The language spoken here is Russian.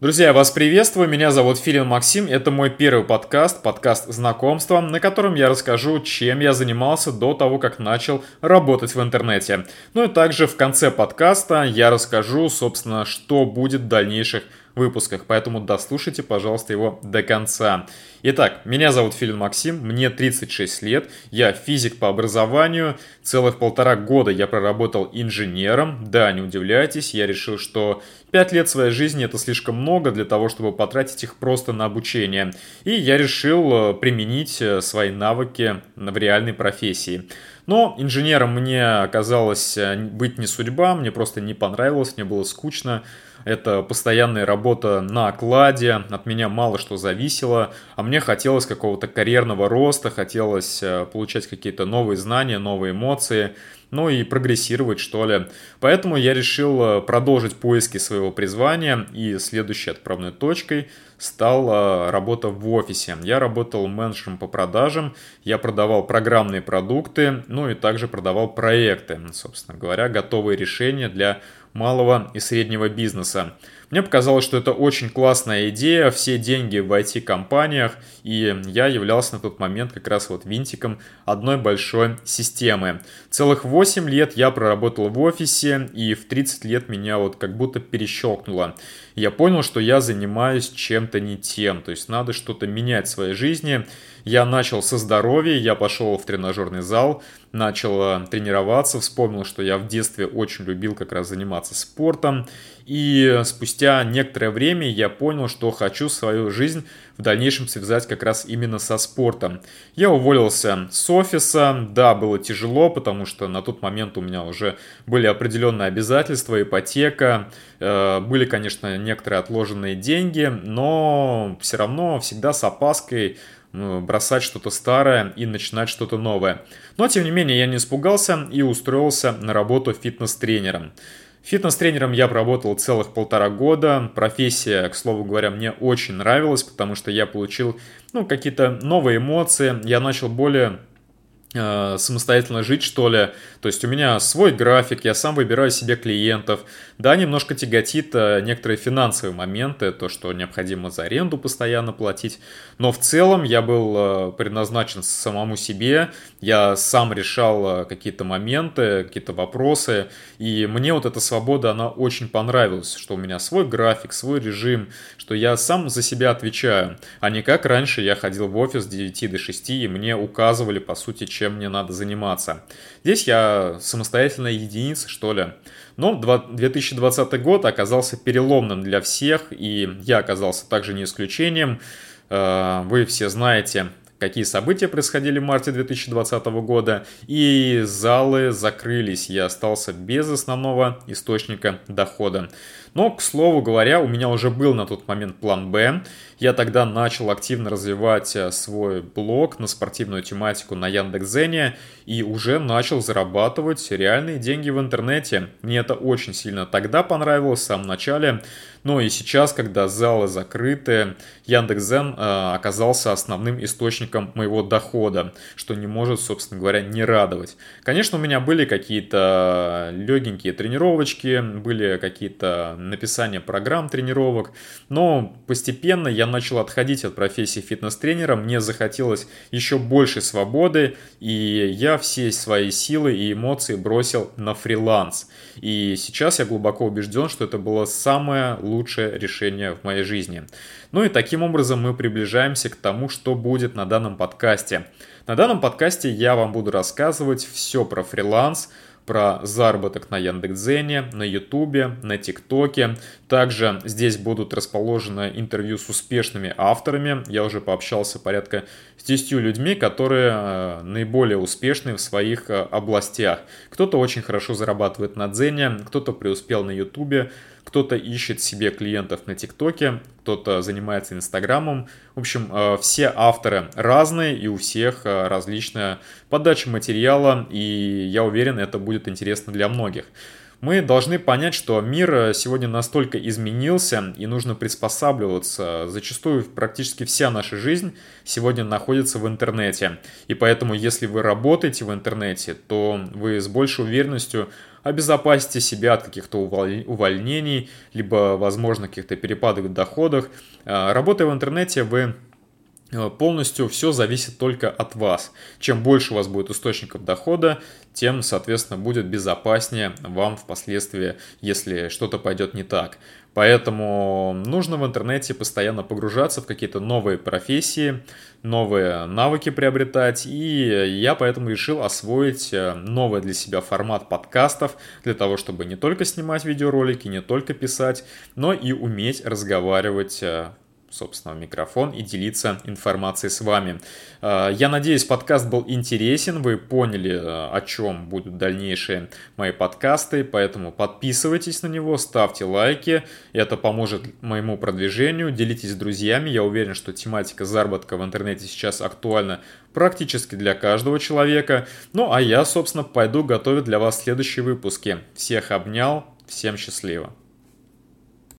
Друзья, я вас приветствую, меня зовут Филин Максим, это мой первый подкаст, подкаст знакомства, на котором я расскажу, чем я занимался до того, как начал работать в интернете. Ну и также в конце подкаста я расскажу, собственно, что будет в дальнейших выпусках, поэтому дослушайте, пожалуйста, его до конца. Итак, меня зовут Филин Максим, мне 36 лет, я физик по образованию, целых полтора года я проработал инженером. Да, не удивляйтесь, я решил, что 5 лет своей жизни это слишком много для того, чтобы потратить их просто на обучение. И я решил э, применить э, свои навыки в реальной профессии. Но инженером мне оказалось э, быть не судьба, мне просто не понравилось, мне было скучно. Это постоянная работа на окладе, от меня мало что зависело, а мне хотелось какого-то карьерного роста, хотелось э, получать какие-то новые знания, новые эмоции, ну и прогрессировать, что ли. Поэтому я решил э, продолжить поиски своего призвания, и следующей отправной точкой стала работа в офисе. Я работал менеджером по продажам, я продавал программные продукты, ну и также продавал проекты, собственно говоря, готовые решения для малого и среднего бизнеса. Мне показалось, что это очень классная идея, все деньги в IT-компаниях, и я являлся на тот момент как раз вот винтиком одной большой системы. Целых 8 лет я проработал в офисе, и в 30 лет меня вот как будто перещелкнуло. Я понял, что я занимаюсь чем-то не тем, то есть надо что-то менять в своей жизни. Я начал со здоровья, я пошел в тренажерный зал, начал тренироваться, вспомнил, что я в детстве очень любил как раз заниматься спортом. И спустя некоторое время я понял, что хочу свою жизнь в дальнейшем связать как раз именно со спортом. Я уволился с офиса, да, было тяжело, потому что на тот момент у меня уже были определенные обязательства, ипотека, э, были, конечно, некоторые отложенные деньги, но все равно всегда с опаской бросать что-то старое и начинать что-то новое. Но, тем не менее, я не испугался и устроился на работу фитнес-тренером. Фитнес-тренером я проработал целых полтора года. Профессия, к слову говоря, мне очень нравилась, потому что я получил ну, какие-то новые эмоции. Я начал более Э, самостоятельно жить, что ли. То есть у меня свой график, я сам выбираю себе клиентов. Да, немножко тяготит э, некоторые финансовые моменты, то, что необходимо за аренду постоянно платить. Но в целом я был э, предназначен самому себе, я сам решал какие-то моменты, какие-то вопросы. И мне вот эта свобода, она очень понравилась, что у меня свой график, свой режим, что я сам за себя отвечаю. А не как раньше я ходил в офис с 9 до 6, и мне указывали, по сути, чем мне надо заниматься. Здесь я самостоятельная единица, что ли. Но 2020 год оказался переломным для всех, и я оказался также не исключением. Э, вы все знаете, какие события происходили в марте 2020 года, и залы закрылись, я остался без основного источника дохода. Но, к слову говоря, у меня уже был на тот момент план «Б». Я тогда начал активно развивать э, свой блог на спортивную тематику на Яндекс.Зене и уже начал зарабатывать реальные деньги в интернете. Мне это очень сильно тогда понравилось в самом начале. Ну и сейчас, когда залы закрыты, Яндекс.Зен э, оказался основным источником моего дохода, что не может, собственно говоря, не радовать. Конечно, у меня были какие-то легенькие тренировочки, были какие-то написания программ тренировок, но постепенно я начал отходить от профессии фитнес-тренера, мне захотелось еще больше свободы, и я все свои силы и эмоции бросил на фриланс. И сейчас я глубоко убежден, что это было самое лучшее решение в моей жизни. Ну и таким образом мы приближаемся к тому, что будет на данном подкасте. На данном подкасте я вам буду рассказывать все про фриланс, про заработок на Яндекс.Зене, на Ютубе, на ТикТоке. Также здесь будут расположены интервью с успешными авторами. Я уже пообщался порядка с 10 людьми, которые э, наиболее успешны в своих э, областях. Кто-то очень хорошо зарабатывает на Дзене, кто-то преуспел на Ютубе, кто-то ищет себе клиентов на ТикТоке, кто-то занимается Инстаграмом. В общем, э, все авторы разные и у всех э, различная подача материала, и я уверен, это будет интересно для многих. Мы должны понять, что мир э, сегодня настолько изменился и нужно приспосабливаться. Зачастую практически вся наша жизнь сегодня находится в интернете. И поэтому, если вы работаете в интернете, то вы с большей уверенностью обезопасите себя от каких-то увольнений, либо, возможно, каких-то перепадов в доходах. А, работая в интернете, вы Э, полностью все зависит только от вас. Чем больше у вас будет источников дохода, тем, соответственно, будет безопаснее вам впоследствии, если что-то пойдет не так. Поэтому нужно в интернете постоянно погружаться в какие-то новые профессии, новые навыки приобретать. И я поэтому решил освоить э, новый для себя формат подкастов, для того, чтобы не только снимать видеоролики, не только писать, но и уметь разговаривать э, собственно, микрофон и делиться информацией с вами. А, я надеюсь, подкаст был интересен, вы поняли, а, о чем будут дальнейшие мои подкасты, поэтому подписывайтесь на него, ставьте лайки, это поможет моему продвижению, делитесь с друзьями, я уверен, что тематика заработка в интернете сейчас актуальна практически для каждого человека. Ну а я, собственно, пойду готовить для вас следующие выпуски. Всех обнял, всем счастливо.